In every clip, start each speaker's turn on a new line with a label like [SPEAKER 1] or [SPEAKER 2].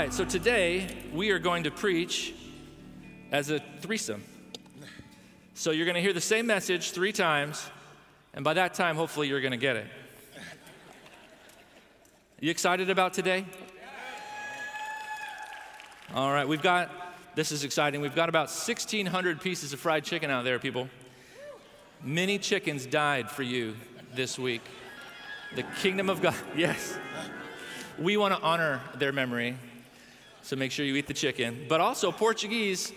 [SPEAKER 1] right, so today we are going to preach as a threesome. So you're going to hear the same message three times, and by that time, hopefully, you're going to get it. You excited about today? All right, we've got, this is exciting. We've got about 1,600 pieces of fried chicken out there, people. Many chickens died for you this week. The kingdom of God, yes. We want to honor their memory, so make sure you eat the chicken. But also, Portuguese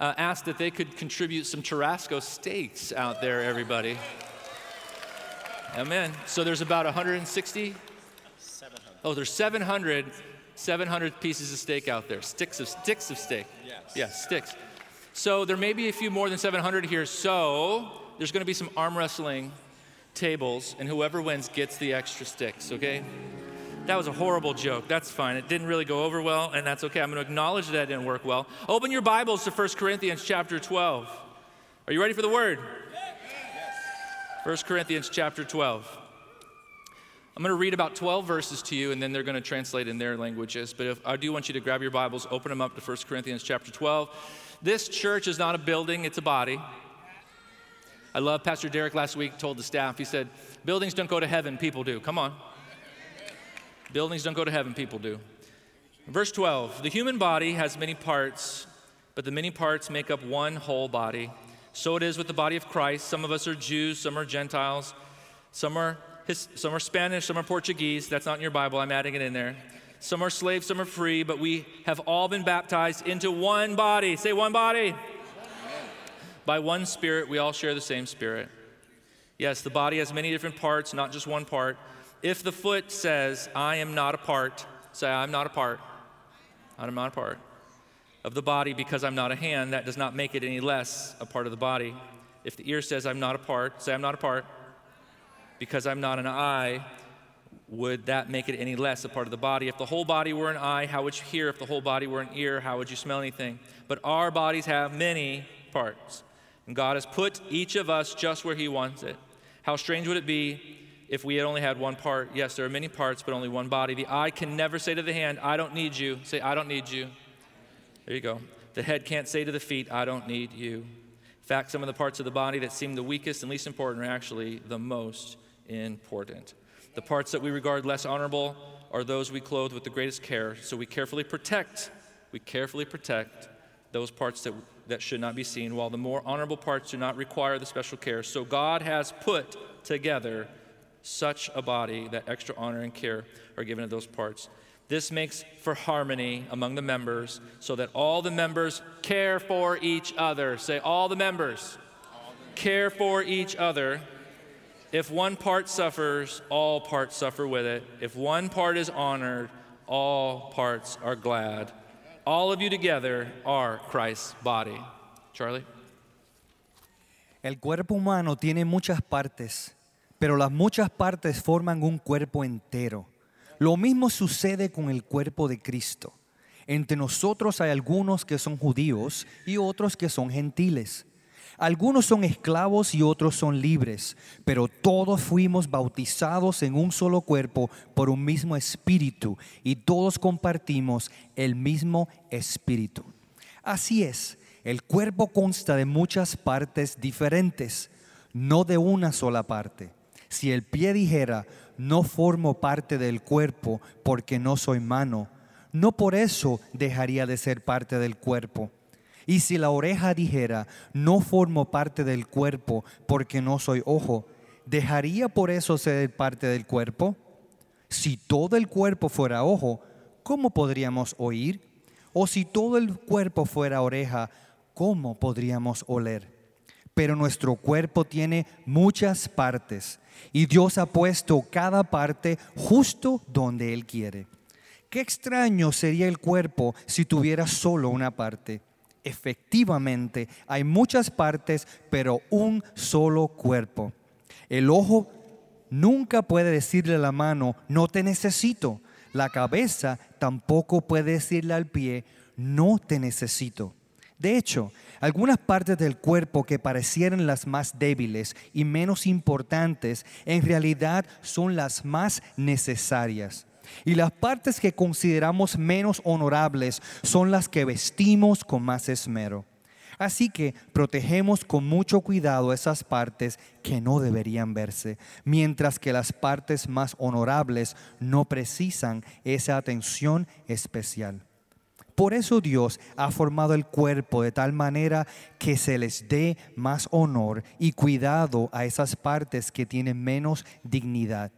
[SPEAKER 1] uh, asked that they could contribute some Tarasco steaks out there, everybody. Amen. So there's about 160? 700. Oh, there's 700, 700 pieces of steak out there. Sticks of sticks of steak.
[SPEAKER 2] Yes.
[SPEAKER 1] Yeah, sticks. So there may be a few more than 700 here. So there's going to be some arm wrestling tables, and whoever wins gets the extra sticks, okay? That was a horrible joke. That's fine. It didn't really go over well, and that's okay. I'm going to acknowledge that it didn't work well. Open your Bibles to 1 Corinthians chapter 12. Are you ready for the word? 1 Corinthians chapter 12. I'm going to read about 12 verses to you, and then they're going to translate in their languages. But if, I do want you to grab your Bibles, open them up to 1 Corinthians chapter 12. This church is not a building, it's a body. I love Pastor Derek last week told the staff, he said, Buildings don't go to heaven, people do. Come on. Buildings don't go to heaven, people do. Verse 12 The human body has many parts, but the many parts make up one whole body. So it is with the body of Christ. Some of us are Jews, some are Gentiles, some are, his, some are Spanish, some are Portuguese. That's not in your Bible, I'm adding it in there. Some are slaves, some are free, but we have all been baptized into one body. Say one body. By one Spirit, we all share the same Spirit. Yes, the body has many different parts, not just one part. If the foot says, I am not a part, say, I'm not a part. I'm not a part of the body because I'm not a hand, that does not make it any less a part of the body. If the ear says, I'm not a part, say, I'm not a part. Because I'm not an eye, would that make it any less a part of the body? If the whole body were an eye, how would you hear? If the whole body were an ear, how would you smell anything? But our bodies have many parts. And God has put each of us just where He wants it. How strange would it be if we had only had one part? Yes, there are many parts, but only one body. The eye can never say to the hand, I don't need you. Say, I don't need you. There you go. The head can't say to the feet, I don't need you. In fact, some of the parts of the body that seem the weakest and least important are actually the most important. The parts that we regard less honorable are those we clothe with the greatest care. So we carefully protect, we carefully protect those parts that, that should not be seen, while the more honorable parts do not require the special care. So God has put together such a body that extra honor and care are given to those parts. This makes for harmony among the members so that all the members care for each other. Say, all the members care for each other. If one part suffers, all parts suffer with it. If one part is honored, all parts are glad. All of you together are Christ's body. Charlie?
[SPEAKER 3] El cuerpo humano tiene muchas partes, pero las muchas partes forman un cuerpo entero. Lo mismo sucede con el cuerpo de Cristo. Entre nosotros hay algunos que son judíos y otros que son gentiles. Algunos son esclavos y otros son libres, pero todos fuimos bautizados en un solo cuerpo por un mismo espíritu y todos compartimos el mismo espíritu. Así es, el cuerpo consta de muchas partes diferentes, no de una sola parte. Si el pie dijera, no formo parte del cuerpo porque no soy mano, no por eso dejaría de ser parte del cuerpo. Y si la oreja dijera, no formo parte del cuerpo porque no soy ojo, ¿dejaría por eso ser parte del cuerpo? Si todo el cuerpo fuera ojo, ¿cómo podríamos oír? O si todo el cuerpo fuera oreja, ¿cómo podríamos oler? Pero nuestro cuerpo tiene muchas partes y Dios ha puesto cada parte justo donde Él quiere. Qué extraño sería el cuerpo si tuviera solo una parte. Efectivamente, hay muchas partes, pero un solo cuerpo. El ojo nunca puede decirle a la mano, no te necesito. La cabeza tampoco puede decirle al pie, no te necesito. De hecho, algunas partes del cuerpo que parecieran las más débiles y menos importantes, en realidad son las más necesarias. Y las partes que consideramos menos honorables son las que vestimos con más esmero. Así que protegemos con mucho cuidado esas partes que no deberían verse, mientras que las partes más honorables no precisan esa atención especial. Por eso Dios ha formado el cuerpo de tal manera que se les dé más honor y cuidado a esas partes que tienen menos dignidad.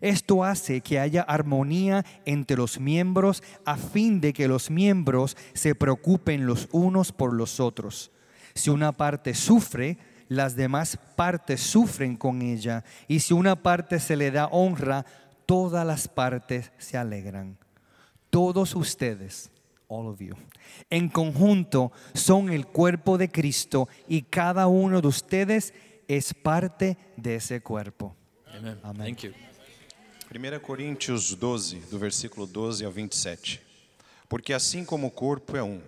[SPEAKER 3] Esto hace que haya armonía entre los miembros a fin de que los miembros se preocupen los unos por los otros. Si una parte sufre, las demás partes sufren con ella. Y si una parte se le da honra, todas las partes se alegran. Todos ustedes, all of you, en conjunto son el cuerpo de Cristo y cada uno de ustedes es parte de ese cuerpo.
[SPEAKER 1] Amen.
[SPEAKER 3] Amen.
[SPEAKER 1] Thank you.
[SPEAKER 2] 1 Coríntios 12, do versículo 12 ao 27. Porque assim como o corpo é um,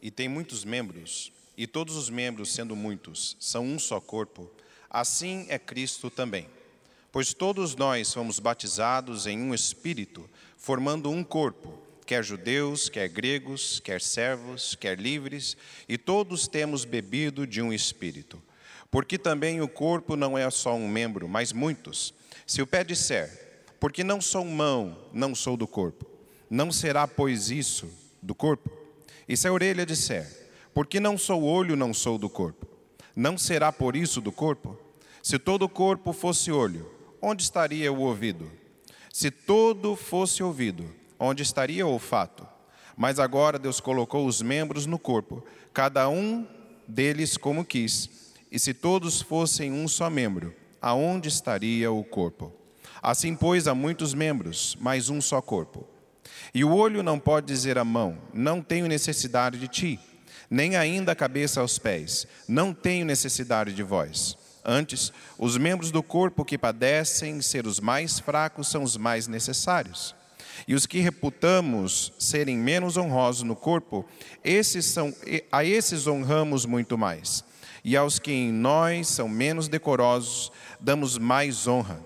[SPEAKER 2] e tem muitos membros, e todos os membros, sendo muitos, são um só corpo, assim é Cristo também. Pois todos nós fomos batizados em um espírito, formando um corpo, quer judeus, quer gregos, quer servos, quer livres, e todos temos bebido de um espírito. Porque também o corpo não é só um membro, mas muitos. Se o pé disser, porque não sou mão, não sou do corpo, não será, pois, isso do corpo? E se a orelha disser, porque não sou olho, não sou do corpo, não será por isso do corpo? Se todo o corpo fosse olho, onde estaria o ouvido? Se todo fosse ouvido, onde estaria o olfato? Mas agora Deus colocou os membros no corpo, cada um deles como quis. E se todos fossem um só membro, aonde estaria o corpo? Assim, pois, há muitos membros, mas um só corpo. E o olho não pode dizer à mão: Não tenho necessidade de ti, nem ainda a cabeça aos pés: Não tenho necessidade de vós. Antes, os membros do corpo que padecem ser os mais fracos são os mais necessários. E os que reputamos serem menos honrosos no corpo, esses são, a esses honramos muito mais. E aos que em nós são menos decorosos, damos mais honra.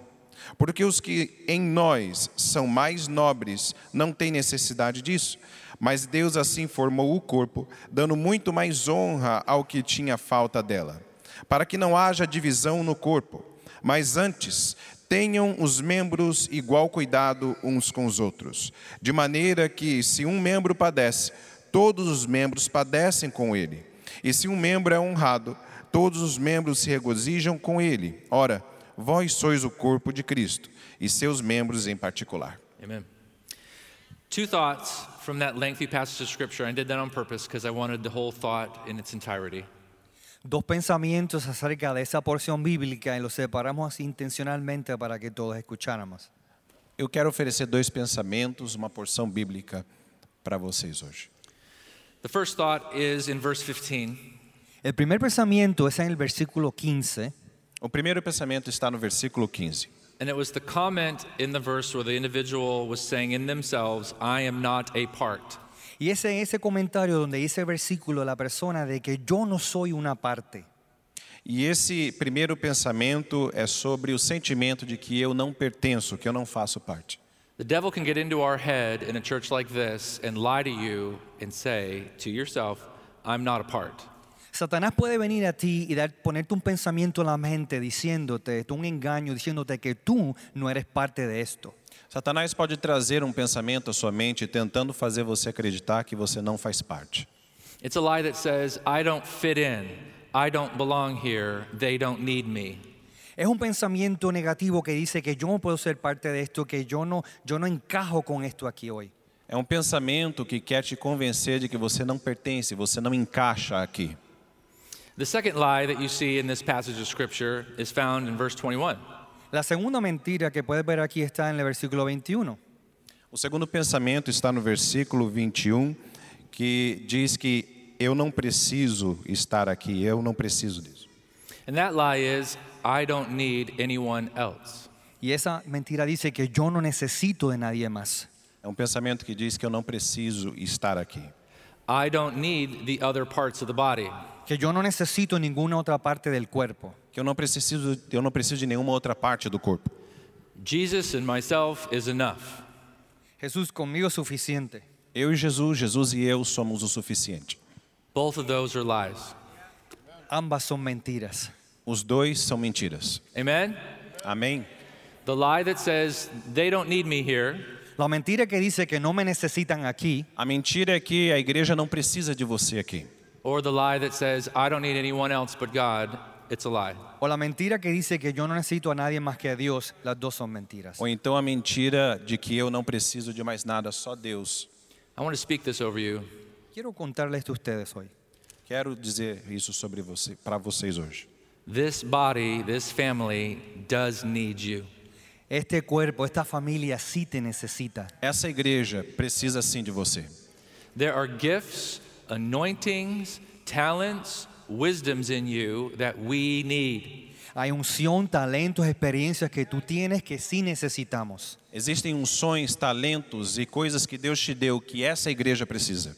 [SPEAKER 2] Porque os que em nós são mais nobres não têm necessidade disso. Mas Deus assim formou o corpo, dando muito mais honra ao que tinha falta dela, para que não haja divisão no corpo, mas antes tenham os membros igual cuidado uns com os outros, de maneira que, se um membro padece, todos os membros padecem com ele. E se um membro é honrado, todos os membros se regozijam com ele. Ora, vós sois o corpo de Cristo e seus membros em particular.
[SPEAKER 1] Amen. Two thoughts from that lengthy passage of Scripture. I did that on purpose because I wanted the whole thought in its entirety.
[SPEAKER 3] Dos pensamientos acerca de esa porción bíblica y los separamos intencionalmente para que todos escucháramos.
[SPEAKER 2] Eu quero oferecer dois pensamentos, uma porção bíblica para vocês hoje.
[SPEAKER 1] The first thought is in verse 15.
[SPEAKER 3] El primer pensamiento es en el versículo 15
[SPEAKER 2] O primeiro pensamento está no versículo 15.
[SPEAKER 1] And it was the comment in the verse where the individual was saying in themselves, I am not a part.
[SPEAKER 3] Y es en ese comentario donde dice el versículo la persona de que yo no soy una parte.
[SPEAKER 2] E esse primeiro pensamento é sobre o sentimento de que eu não pertenço, que eu não faço parte.
[SPEAKER 1] The devil can get into our head in a church like this and lie to you and say to yourself, I'm not a part.
[SPEAKER 3] Satanás puede venir a ti y dar, ponerte un pensamiento en la mente diciéndote, un engaño diciéndote que tú no eres parte de esto.
[SPEAKER 2] Satanás pode trazer um pensamento à sua mente tentando fazer você acreditar que você não faz parte.
[SPEAKER 1] It's a lie that says, I don't fit in, I don't belong here, they don't need me.
[SPEAKER 3] Es un pensamiento negativo que dice que yo no puedo ser parte de esto, que yo no, yo no encajo con esto aquí hoy.
[SPEAKER 2] É um pensamento que quer te convencer de que você não pertence, você não encaixa aqui.
[SPEAKER 1] The second lie that you see in this passage of Scripture is found in verse 21.
[SPEAKER 3] La segunda mentira que puedes ver aquí está en el versículo 21.
[SPEAKER 2] O segundo pensamento está no versículo 21, que diz que eu não preciso estar aqui, eu não preciso disso.
[SPEAKER 1] And that lie is, I don't need anyone else.
[SPEAKER 3] Y esa mentira dice que yo no necesito de nadie más.
[SPEAKER 2] É um pensamento que diz que eu não preciso estar aqui.
[SPEAKER 1] I don't need the other parts of the body.
[SPEAKER 3] Que yo no necesito ninguna otra parte del cuerpo.
[SPEAKER 2] Que eu não preciso, eu não preciso de nenhuma outra parte do corpo.
[SPEAKER 1] Jesus and myself is enough.
[SPEAKER 3] Jesús, conmigo es suficiente.
[SPEAKER 2] Eu e Jesus, Jesus e eu somos o suficiente.
[SPEAKER 1] Both of those are lies.
[SPEAKER 3] Ambas son mentiras.
[SPEAKER 2] Os dois são mentiras.
[SPEAKER 1] Amen?
[SPEAKER 2] Amém?
[SPEAKER 1] The lie that says they don't need me here
[SPEAKER 3] La mentira que dice que no me necesitan aquí
[SPEAKER 2] A mentira é que a igreja não precisa de você aqui.
[SPEAKER 1] Or the lie that says I don't need anyone else but God, it's a lie.
[SPEAKER 3] o la mentira que dice que yo no necesito a nadie más que a Dios, las dos son mentiras.
[SPEAKER 2] Ou então a mentira de que eu não preciso de mais nada, só Deus.
[SPEAKER 1] I want to speak this over you.
[SPEAKER 3] Quiero contarles esto a ustedes hoy.
[SPEAKER 2] Quero dizer isso sobre você, para vocês hoje.
[SPEAKER 1] This body, this family does need you.
[SPEAKER 3] Este cuerpo, esta familia sí te necesita.
[SPEAKER 2] Essa igreja precisa sim de você.
[SPEAKER 1] There are gifts, anointings, talents, wisdoms in you that we need.
[SPEAKER 3] Hay unción, talentos, experiencias que tú tienes que sí necesitamos.
[SPEAKER 2] Existem unções, talentos e coisas que Deus te deu que essa igreja precisa.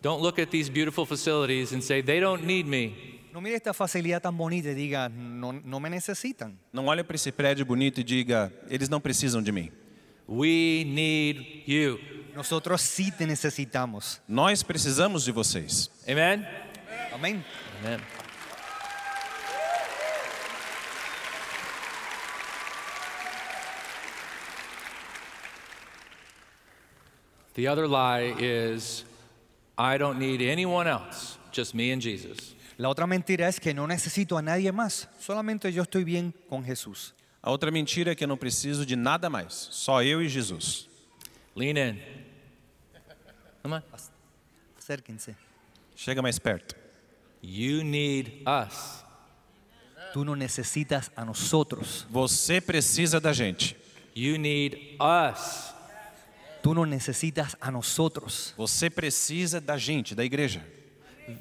[SPEAKER 1] Don't look at these beautiful facilities and say, they don't need me.
[SPEAKER 3] No mire esta facilidad tan bonita y diga, no, no me necesitan.
[SPEAKER 2] Não olhe para esse prédio bonito e diga, eles não precisam de mim.
[SPEAKER 1] We need you.
[SPEAKER 3] Nosotros sí te necesitamos.
[SPEAKER 2] Nós precisamos de vocês.
[SPEAKER 1] Amen?
[SPEAKER 3] Amén.
[SPEAKER 1] Amen. The other lie is, I don't need anyone else, just me and Jesus.
[SPEAKER 3] La otra mentira es que no necesito a nadie más, solamente yo estoy bien con Jesús.
[SPEAKER 2] A outra mentira é que eu não preciso de nada mais, só eu e Jesus.
[SPEAKER 1] Lean in. Come on.
[SPEAKER 3] Acérquense.
[SPEAKER 2] Chega mais perto.
[SPEAKER 1] You need us.
[SPEAKER 3] Tú no necesitas a nosotros.
[SPEAKER 2] Você precisa da gente.
[SPEAKER 1] You need us.
[SPEAKER 3] Tú no necesitas a nosotros.
[SPEAKER 2] Você precisa da gente, da igreja.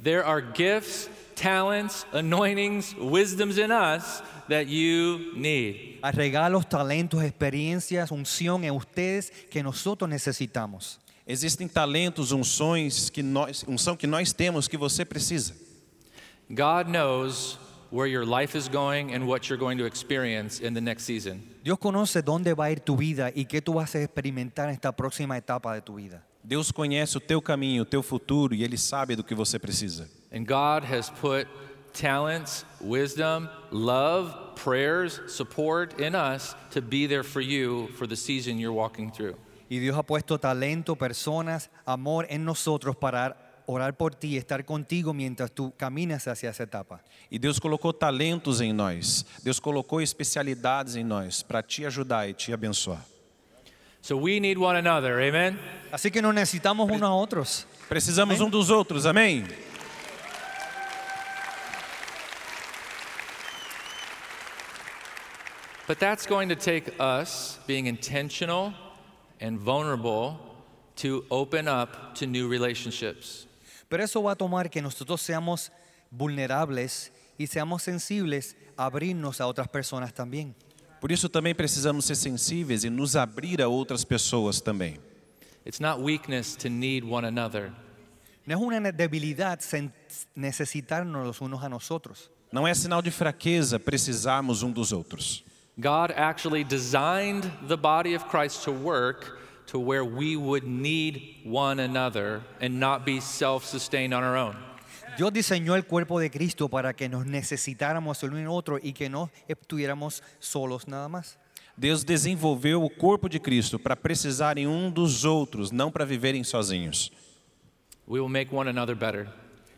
[SPEAKER 1] There are gifts, talents, anointings, wisdoms in us that you need.
[SPEAKER 3] Hay regalos, talentos, experiencias, unción en ustedes que nosotros necesitamos.
[SPEAKER 2] Existem talentos, unções que nós, unção que nós temos que você precisa.
[SPEAKER 1] God knows where your life is going and what you're going to experience in the next season.
[SPEAKER 3] Dios conoce dónde va a ir tu vida y qué tú vas a experimentar en esta próxima etapa de tu vida.
[SPEAKER 2] Deus conhece o teu caminho, o teu futuro e ele sabe do que você precisa.
[SPEAKER 1] And God has put talents, wisdom, love, prayers, support in us to be there for you for the season you're walking through.
[SPEAKER 3] Y Dios ha puesto talento, personas, amor en nosotros para orar por ti y estar contigo mientras tú caminas hacia esa etapa.
[SPEAKER 2] E Deus colocou talentos em nós. Deus colocou especialidades em nós para te ajudar e te abençoar.
[SPEAKER 1] So we need one another, amen?
[SPEAKER 3] Así que nos necesitamos unos a otros.
[SPEAKER 2] Precisamos um dos outros, amém?
[SPEAKER 1] But that's going to take us being intentional and vulnerable to open up to new relationships.
[SPEAKER 3] Pero eso va a tomar que nosotros seamos vulnerables y seamos sensibles a abrirnos a otras personas también.
[SPEAKER 2] Por isso também precisamos ser sensíveis e nos abrir a outras pessoas também.
[SPEAKER 1] It's not weakness to need one another.
[SPEAKER 3] No es una debilidad necesitarnos los unos a nosotros.
[SPEAKER 2] Não é sinal de fraqueza precisarmos um dos outros.
[SPEAKER 1] God actually designed the body of Christ to work to where we would need one another and not be self sustained on our own.
[SPEAKER 3] Dios diseñó el cuerpo de Cristo para que nos necesitáramos el uno y el otro y que no estuviéramos solos nada más.
[SPEAKER 2] Deus desenvolveu o corpo de Cristo para precisarem um dos outros, não para viverem sozinhos.
[SPEAKER 1] We will make one another better.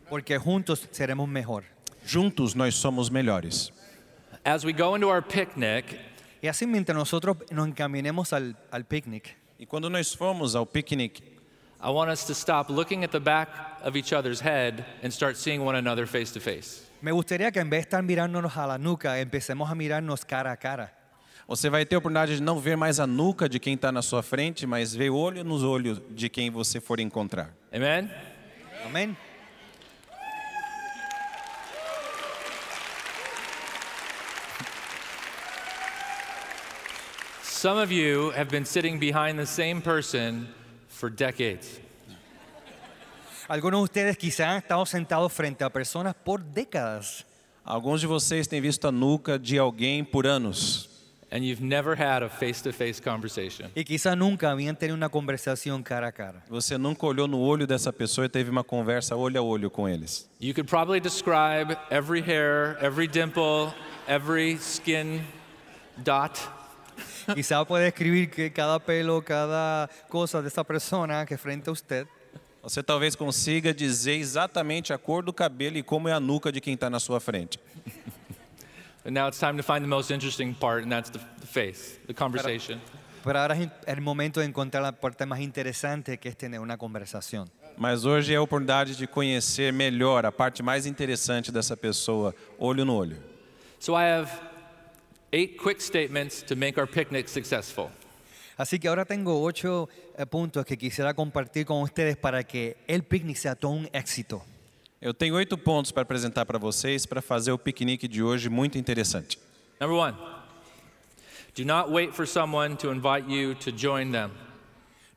[SPEAKER 3] Porque juntos seremos mejor.
[SPEAKER 2] Juntos nós somos melhores.
[SPEAKER 1] As we go into our picnic,
[SPEAKER 3] Y así mientras nosotros nos encaminemos al, al picnic,
[SPEAKER 2] E quando nós fomos ao piquenique,
[SPEAKER 1] I want us to stop looking at the back of each other's head and start seeing one another face to face.
[SPEAKER 3] me gustaría que en vez de estar mirándonos a la nuca, empecemos a mirarnos cara a cara.
[SPEAKER 2] você vai ter a oportunidade de não ver mais a nuca de quem está na sua frente, mas ver olho nos olhos de quem você for encontrar.
[SPEAKER 1] Amen?
[SPEAKER 3] Amén.
[SPEAKER 1] Some of you have been sitting behind the same person for decades.
[SPEAKER 3] Algunos de ustedes quizás han estado sentados frente a personas por décadas.
[SPEAKER 2] Alguns de vocês têm visto a nuca de alguém por anos.
[SPEAKER 1] and you've never had a face to face conversation.
[SPEAKER 3] Y quizá nunca habían tenido una conversación cara a cara.
[SPEAKER 2] Você nunca olhou no olho dessa pessoa e teve uma conversa olho a olho com eles.
[SPEAKER 1] You could probably describe every hair, every dimple, every skin dot.
[SPEAKER 3] Quizá puede escribir que cada pelo, cada cosa de esa persona que frente a usted.
[SPEAKER 2] Você talvez consiga dizer exatamente a cor do cabelo e como é a nuca de quem está na sua frente.
[SPEAKER 1] And now it's time to find the most interesting part, and that's the, the face, the conversation.
[SPEAKER 3] Pero ahora es el momento de encontrar la parte más interesante que es tener una conversación.
[SPEAKER 2] Mas hoje é a oportunidade de conhecer melhor a parte mais interessante dessa pessoa, olho no olho.
[SPEAKER 1] So I have eight quick statements to make our picnic successful.
[SPEAKER 3] Así que ahora tengo ocho eh, puntos que quisiera compartir con ustedes para que el picnic sea todo un éxito.
[SPEAKER 2] Eu tenho oito pontos para apresentar para vocês para fazer o piquenique de hoje muito interessante.
[SPEAKER 1] Number one, do not wait for someone to invite you to join them.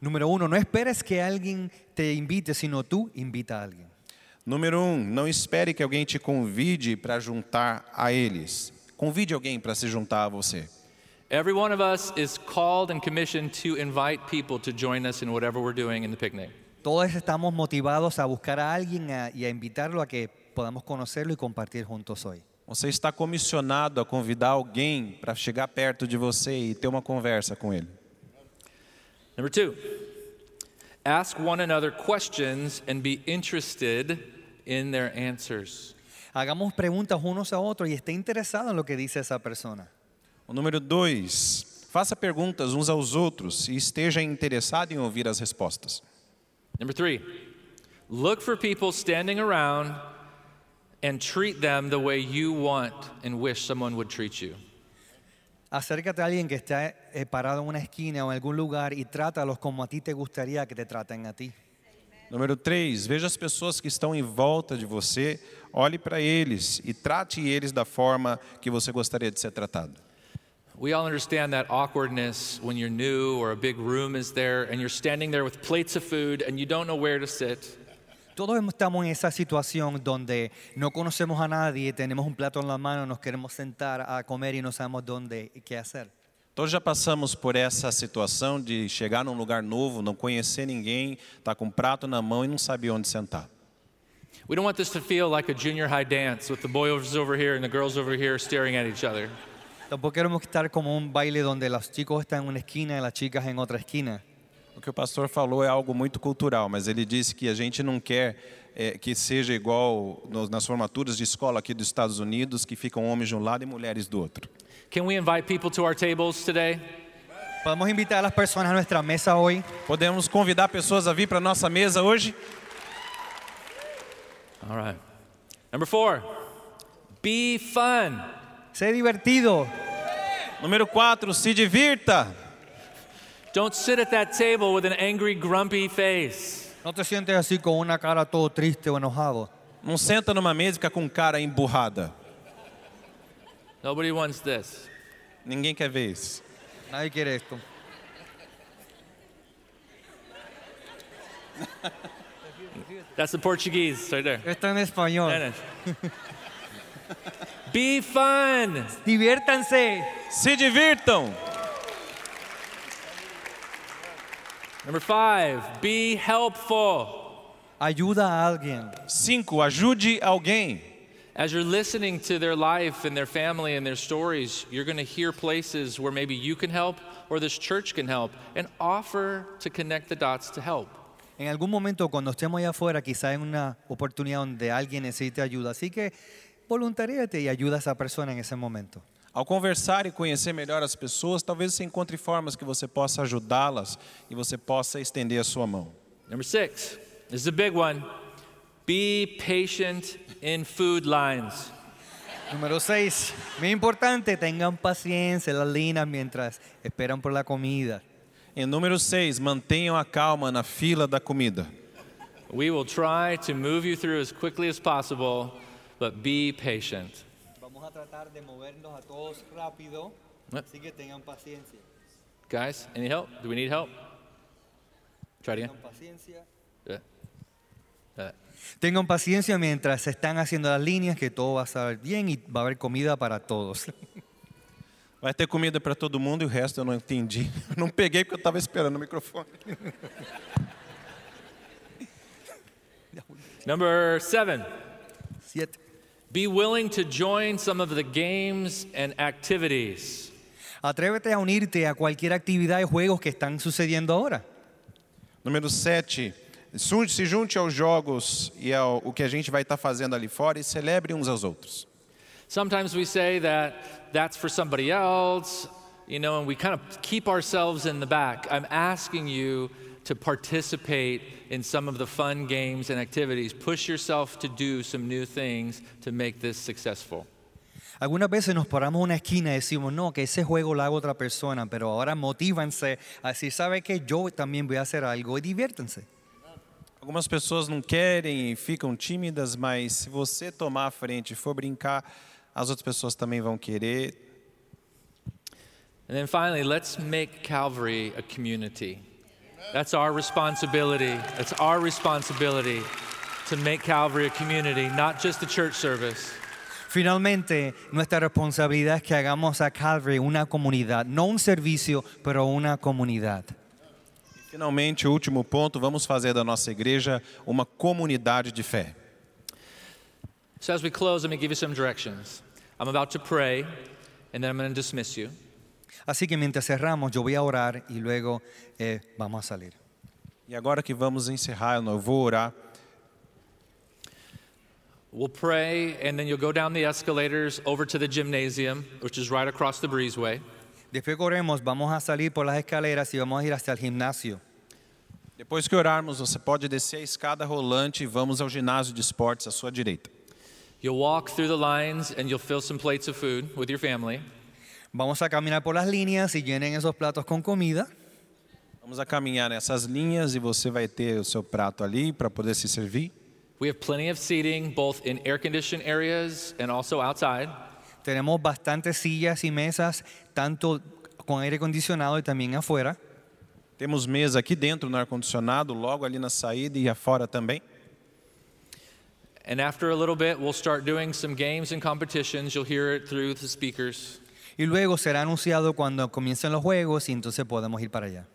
[SPEAKER 3] Número uno, no esperes que alguien te invite, sino tú invita a alguien.
[SPEAKER 2] Número um, não espere que alguém te convide para juntar a eles. Convide alguém para se juntar a você.
[SPEAKER 1] Every one of us is called and commissioned to invite people to join us in whatever we're doing in the picnic.
[SPEAKER 3] Todos estamos motivados a buscar a alguien a- y a invitarlo a que podamos conocerlo y compartir juntos hoy.
[SPEAKER 2] Você está comissionado a convidar alguém para chegar perto de você e ter uma conversa com ele.
[SPEAKER 1] Number two, ask one another questions and be interested in their answers.
[SPEAKER 3] Hagamos preguntas unos a otros y esté interesado en lo que dice esa persona.
[SPEAKER 2] O número dois, faça perguntas uns aos outros e esteja interessado em ouvir as respostas.
[SPEAKER 1] Number three, look for people standing around and treat them the way you want and wish someone would treat you.
[SPEAKER 3] Acércate a alguien que está eh, parado en una esquina o en algún lugar y trátalos como a ti te gustaría que te traten a ti.
[SPEAKER 2] Número três, veja as pessoas que estão em volta de você, olhe para eles e trate eles da forma que você gostaria de ser tratado.
[SPEAKER 1] We all understand that awkwardness when you're new or a big room is there and you're standing there with plates of food and you don't know where to sit.
[SPEAKER 3] Todos estamos en esa situación donde no conocemos a nadie, tenemos un plato en la mano, nos queremos sentar a comer y no sabemos dónde y qué hacer.
[SPEAKER 2] Todos já passamos por essa situação de chegar num lugar novo, não conhecer ninguém, estar com um prato na mão e não saber onde sentar.
[SPEAKER 1] We don't want this to feel like a junior high dance with the boys over here and the girls over here staring at each other.
[SPEAKER 3] Tampoco queremos estar como un baile donde los chicos están en una esquina y las chicas en otra esquina.
[SPEAKER 2] O que o pastor falou é algo muito cultural, mas ele disse que a gente não quer eh, que seja igual nos- nas formaturas de escola aqui dos Estados Unidos, que ficam homens de um lado e mulheres do outro.
[SPEAKER 1] Can we invite people to our tables today?
[SPEAKER 3] Podemos invitar a las personas a nuestra mesa hoy.
[SPEAKER 2] Podemos convidar pessoas a vir para nossa mesa hoje?
[SPEAKER 1] All right. Number four, be fun.
[SPEAKER 3] Sé divertido.
[SPEAKER 2] Número 4, se divirta.
[SPEAKER 1] Don't sit at that table with an angry, grumpy face.
[SPEAKER 3] No te sientes así con una cara todo triste o enojado.
[SPEAKER 2] Não senta numa mesa e fica com cara emburrada.
[SPEAKER 1] Nobody wants this.
[SPEAKER 2] Ninguém quer ver isso.
[SPEAKER 3] Nadie quiere esto.
[SPEAKER 1] That's the Portuguese right there.
[SPEAKER 3] Esto en español.
[SPEAKER 1] Be fun.
[SPEAKER 3] Diviértanse.
[SPEAKER 2] Se divirtam.
[SPEAKER 1] Number five, be helpful.
[SPEAKER 3] Ayuda a alguien.
[SPEAKER 2] 5. Ajude alguém.
[SPEAKER 1] As you're listening to their life and their family and their stories, you're going to hear places where maybe you can help or this church can help and offer to connect the dots to help.
[SPEAKER 3] En algún momento cuando estemos allá afuera, quizá en una oportunidad donde alguien necesite ayuda. Así que voluntaríate y ayuda a esa persona en ese momento.
[SPEAKER 2] Ao conversar e conhecer melhor as pessoas, talvez você encontre formas que você possa ajudá-las e você possa estender a sua mão.
[SPEAKER 1] Number six, this is a big one. Be patient in food lines.
[SPEAKER 3] Número 6. Muy importante, tengan paciencia en las líneas mientras esperan por la comida.
[SPEAKER 2] Em número 6, mantenham a calma na fila da comida.
[SPEAKER 1] We will try to move you through as quickly as possible, but be patient.
[SPEAKER 3] Vamos a tratar de movernos a todos rápido,
[SPEAKER 1] Yep.
[SPEAKER 3] así que tengan paciencia.
[SPEAKER 1] Guys, any help? Do we need help? Try it again.
[SPEAKER 3] Tengan paciencia. Tengan paciencia mientras se están haciendo las líneas, que todo va a estar bien y va a haber comida para todos.
[SPEAKER 2] Vai ter comida para todo mundo e o resto eu não entendi. Não peguei porque eu estava esperando o microfone.
[SPEAKER 1] Number seven,
[SPEAKER 3] Siete.
[SPEAKER 1] be willing to join some of the games and activities.
[SPEAKER 3] Atrévete a unirte a cualquier actividad y juegos que están sucediendo ahora.
[SPEAKER 2] Número 7. Se junte aos jogos e ao o que a gente vai estar fazendo ali fora e celebre uns aos outros.
[SPEAKER 1] Sometimes we say that that's for somebody else, you know, and we kind of keep ourselves in the back. I'm asking you to participate in some of the fun games and activities. Push yourself to do some new things to make this successful.
[SPEAKER 3] Algunas veces nos paramos una esquina y decimos, no, que ese juego lo haga otra persona, pero ahora motívanse a decir, ¿sabe que Yo también voy a hacer algo y diviértanse.
[SPEAKER 2] Algumas pessoas não querem e ficam tímidas, mas se você tomar a frente e for brincar, as outras pessoas também vão querer.
[SPEAKER 1] And then finally, let's make Calvary a community. That's our responsibility. That's our responsibility to make Calvary a community, not just a church service.
[SPEAKER 3] Finalmente, nuestra responsabilidad es que hagamos a Calvary una comunidad, no un servicio, pero una comunidad.
[SPEAKER 2] Finalmente, o último ponto, vamos fazer da nossa igreja uma comunidade de fé.
[SPEAKER 1] So as we close, let me give you some directions. I'm about to pray, and then I'm going to dismiss you.
[SPEAKER 3] Así que mientras cerramos, yo voy a orar y luego eh, vamos a salir.
[SPEAKER 2] E agora que vamos encerrar, eu vou orar.
[SPEAKER 1] We'll pray, and then you'll go down the escalators over to the gymnasium, which is right across the breezeway.
[SPEAKER 3] Después que oremos, vamos a salir por las escaleras y vamos a ir hasta el gimnasio.
[SPEAKER 2] Depois que orarmos, você pode descer a escada rolante e vamos ao ginásio de esportes à sua direita.
[SPEAKER 1] You'll walk through the lines, and you'll fill some plates of food with your family.
[SPEAKER 3] Vamos a caminar por las líneas y llenen esos platos con comida.
[SPEAKER 2] Vamos a caminhar nessas linhas e você vai ter o seu prato ali para poder se servir.
[SPEAKER 1] We have plenty of seating, both in air conditioned areas and also outside.
[SPEAKER 3] Tenemos bastantes sillas y mesas, tanto con aire acondicionado y también afuera.
[SPEAKER 2] Temos mesa aqui dentro no ar-condicionado, logo ali na saída e afora também.
[SPEAKER 1] And after a little bit, we'll start doing some games and competitions. You'll hear it through the speakers.
[SPEAKER 3] Y luego será anunciado cuando comiencen los juegos y entonces podemos ir para allá.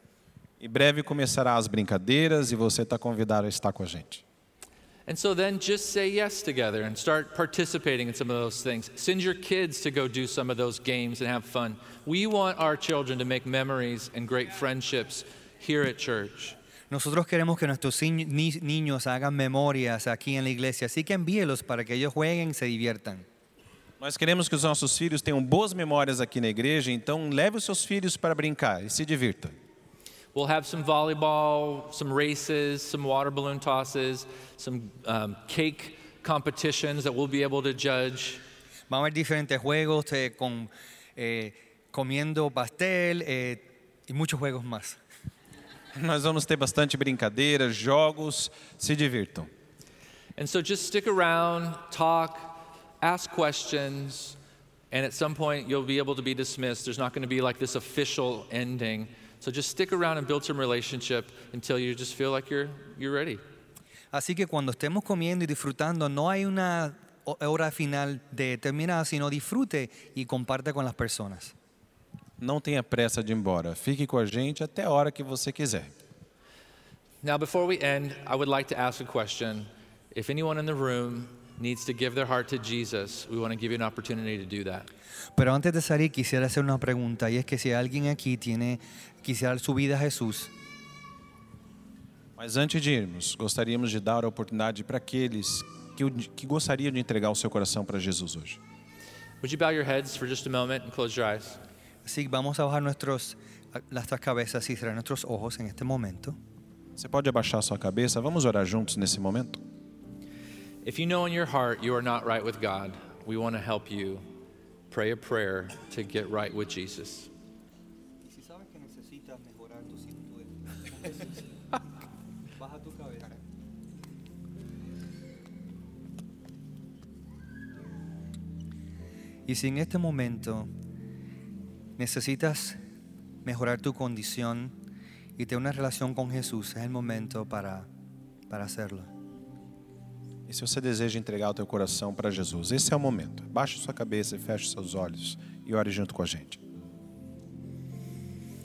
[SPEAKER 2] Em breve começará as brincadeiras e você está convidado a estar com a gente.
[SPEAKER 1] And so then just say yes together and start participating in some of those things. Send your kids to go do some of those games and have fun. We want our children to make memories and great friendships here at church.
[SPEAKER 3] Nosotros queremos que nuestros ni- ni- niños hagan memorias aquí en la iglesia, así que envíelos para que ellos jueguen y se diviertan.
[SPEAKER 2] Nós queremos que os nossos filhos tenham boas memórias aqui na igreja, então leve os seus filhos para brincar e se divirta.
[SPEAKER 1] We'll have some volleyball, some races, some water balloon tosses, some um, cake competitions that we'll be able to judge.
[SPEAKER 3] Va a haber diferentes juegos eh, con, eh, comiendo pastel eh, y muchos juegos más.
[SPEAKER 2] Nós vamos ter bastante brincadeiras, jogos, se divirtam.
[SPEAKER 1] And so just stick around, talk, ask questions, and at some point you'll be able to be dismissed. There's not going to be like this official ending. So just stick around and build some relationship until you just feel like you're, you're ready.
[SPEAKER 3] Así que cuando estemos comiendo y disfrutando, no hay una hora final determinada, sino disfrute y comparte con las personas.
[SPEAKER 2] Não tenha pressa de ir embora. Fique com a gente até a hora que você quiser.
[SPEAKER 1] Now, before we end, I would like to ask a question. If anyone in the room needs to give their heart to Jesus, we want to give you an opportunity to do that.
[SPEAKER 3] Pero antes de salir quisiera hacer una pregunta y es que si alguien aquí tiene quisiera dar su vida a Jesús,
[SPEAKER 2] Mas antes de irmos, gostaríamos de dar a oportunidade para aqueles que, que gostariam de entregar o seu coração para Jesus hoje.
[SPEAKER 1] Would you bow your heads for just a moment and close your eyes?
[SPEAKER 3] así vamos a bajar nuestros, nuestras cabezas y cerrar nuestros ojos en este momento.
[SPEAKER 2] Você pode abaixar sua cabeça? Vamos orar juntos nesse momento?
[SPEAKER 1] If you know in your heart you are not right with God, we want to help you pray a prayer to get right with Jesus.
[SPEAKER 3] Si sabes que necesitas mejorar tu baja tu cabeza. Y si en este momento necesitas mejorar tu condición y tener una relación con Jesús, es el momento para, para hacerlo.
[SPEAKER 2] E se você deseja entregar o teu coração para Jesus, esse é o momento. Baixe sua cabeça e feche seus olhos e ore junto com a gente.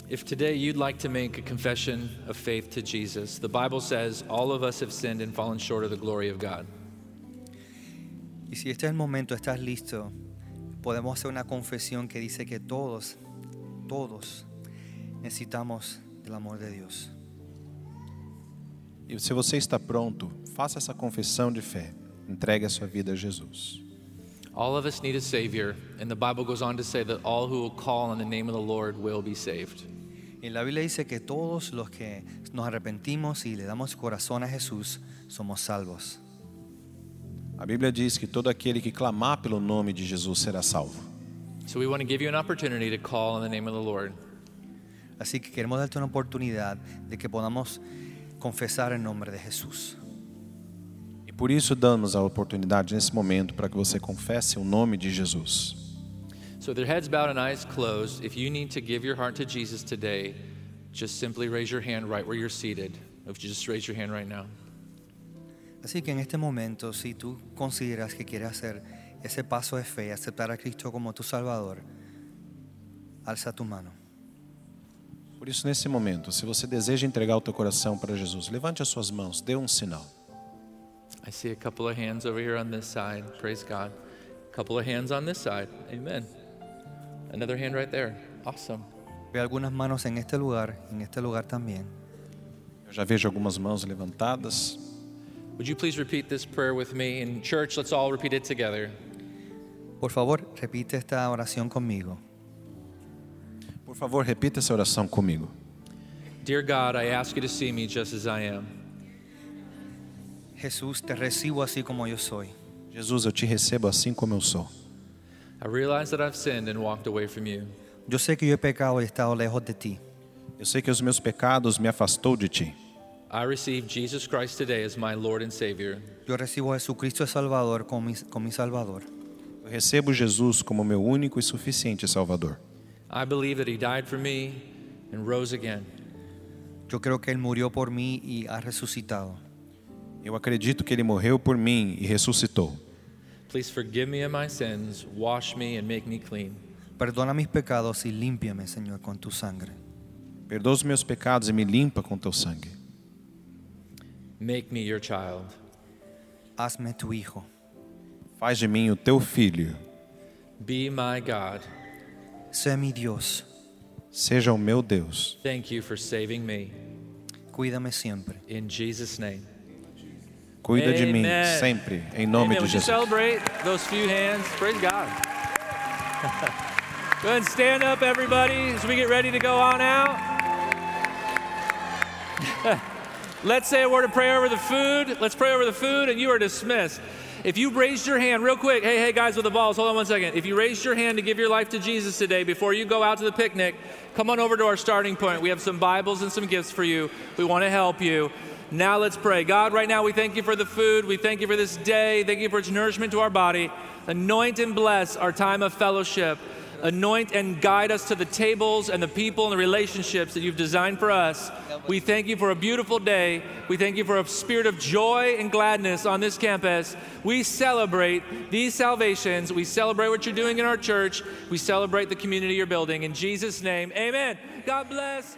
[SPEAKER 1] If today you'd like to make a confession of faith to Jesus, the Bible says all of us have sinned and fallen short of the glory of God.
[SPEAKER 3] Y si este es el momento, estás listo, podemos hacer una confesión que dice que todos, todos necesitamos del amor de Dios.
[SPEAKER 2] E se você está pronto, faça essa confissão de fé. Entregue a sua vida a Jesus.
[SPEAKER 1] All of us need a Savior, and the Bible goes on to say that all who will call on the name of the Lord will be saved.
[SPEAKER 3] Y la Biblia dice que todos los que nos arrepentimos y le damos corazón a Jesús somos salvos.
[SPEAKER 2] A Bíblia diz que todo aquele que clamar pelo nome de Jesus será salvo.
[SPEAKER 1] So we want to give you an opportunity to call on the name of the Lord.
[SPEAKER 3] Así que queremos darte una oportunidad de que podamos confesar el nombre de Jesús.
[SPEAKER 2] Por isso damos a oportunidade nesse momento para que você confesse o nome de Jesus.
[SPEAKER 1] So, with your heads bowed and eyes closed, if you need to give your heart to Jesus today, just simply raise your hand right where you're seated. If you just raise your hand right now.
[SPEAKER 3] Así que en este momento, si tú consideras que quieres hacer ese paso de fe, aceptar a Cristo como tu Salvador, alza tu mano.
[SPEAKER 2] Por isso, nesse momento, se você deseja entregar o teu coração para Jesus, levante as suas mãos, dê um sinal.
[SPEAKER 1] I see a couple of hands over here on this side. Praise God. A couple of hands on this side. Amen. Another hand right there. Awesome.
[SPEAKER 3] Ve algunas manos en este lugar, en este lugar también.
[SPEAKER 2] Eu já vejo algumas mãos levantadas.
[SPEAKER 1] Would you please repeat this prayer with me? In church, let's all repeat it together.
[SPEAKER 3] Por favor, repite esta oración conmigo.
[SPEAKER 2] Por favor, repita essa oração comigo.
[SPEAKER 1] Dear God, I ask you to see me just as I am.
[SPEAKER 3] Jesús, te recibo así como yo soy.
[SPEAKER 2] Jesus, eu te recebo assim como eu sou.
[SPEAKER 1] I realize that I've sinned and walked away from you.
[SPEAKER 3] Yo sé que yo he pecado y he estado lejos de ti.
[SPEAKER 2] Eu sei que os meus pecados me afastou de ti.
[SPEAKER 1] I receive Jesus Christ today as my Lord and Savior.
[SPEAKER 3] Yo recibo a Jesucristo el Salvador como como Salvador.
[SPEAKER 2] Eu recebo Jesus como meu único e suficiente Salvador.
[SPEAKER 1] I believe that He died for me and rose again.
[SPEAKER 3] Yo creo que Él murió por mí y ha resucitado.
[SPEAKER 2] Eu acredito que ele morreu por mim e ressuscitou.
[SPEAKER 1] Please forgive me of my sins, wash me, and make me clean.
[SPEAKER 3] Perdona mis pecados y límpiame, Señor, con tu sangre.
[SPEAKER 2] Perdoa os meus pecados e me limpa com teu sangue.
[SPEAKER 1] Make me your child.
[SPEAKER 3] Hazme tu hijo.
[SPEAKER 2] Faz de mim o teu filho.
[SPEAKER 1] Be my God.
[SPEAKER 3] Sé mi Dios.
[SPEAKER 2] Seja o meu Deus.
[SPEAKER 1] Thank you for saving me.
[SPEAKER 3] Cuídame siempre.
[SPEAKER 1] In Jesus' name.
[SPEAKER 2] Cuida de mim sempre, em nome
[SPEAKER 1] Amen.
[SPEAKER 2] de
[SPEAKER 1] Would
[SPEAKER 2] Jesus.
[SPEAKER 1] celebrate those few hands? Praise God. go ahead and stand up, everybody, as we get ready to go on out. Let's say a word of prayer over the food. Let's pray over the food, and you are dismissed. If you raised your hand real quick, hey, hey, guys with the balls, hold on one second. If you raised your hand to give your life to Jesus today before you go out to the picnic, come on over to our starting point. We have some Bibles and some gifts for you. We want to help you. Now let's pray. God, right now we thank you for the food. We thank you for this day. Thank you for its nourishment to our body. Anoint and bless our time of fellowship. Anoint and guide us to the tables and the people and the relationships that you've designed for us. We thank you for a beautiful day. We thank you for a spirit of joy and gladness on this campus. We celebrate these salvations. We celebrate what you're doing in our church. We celebrate the community you're building. In Jesus' name, amen. God bless.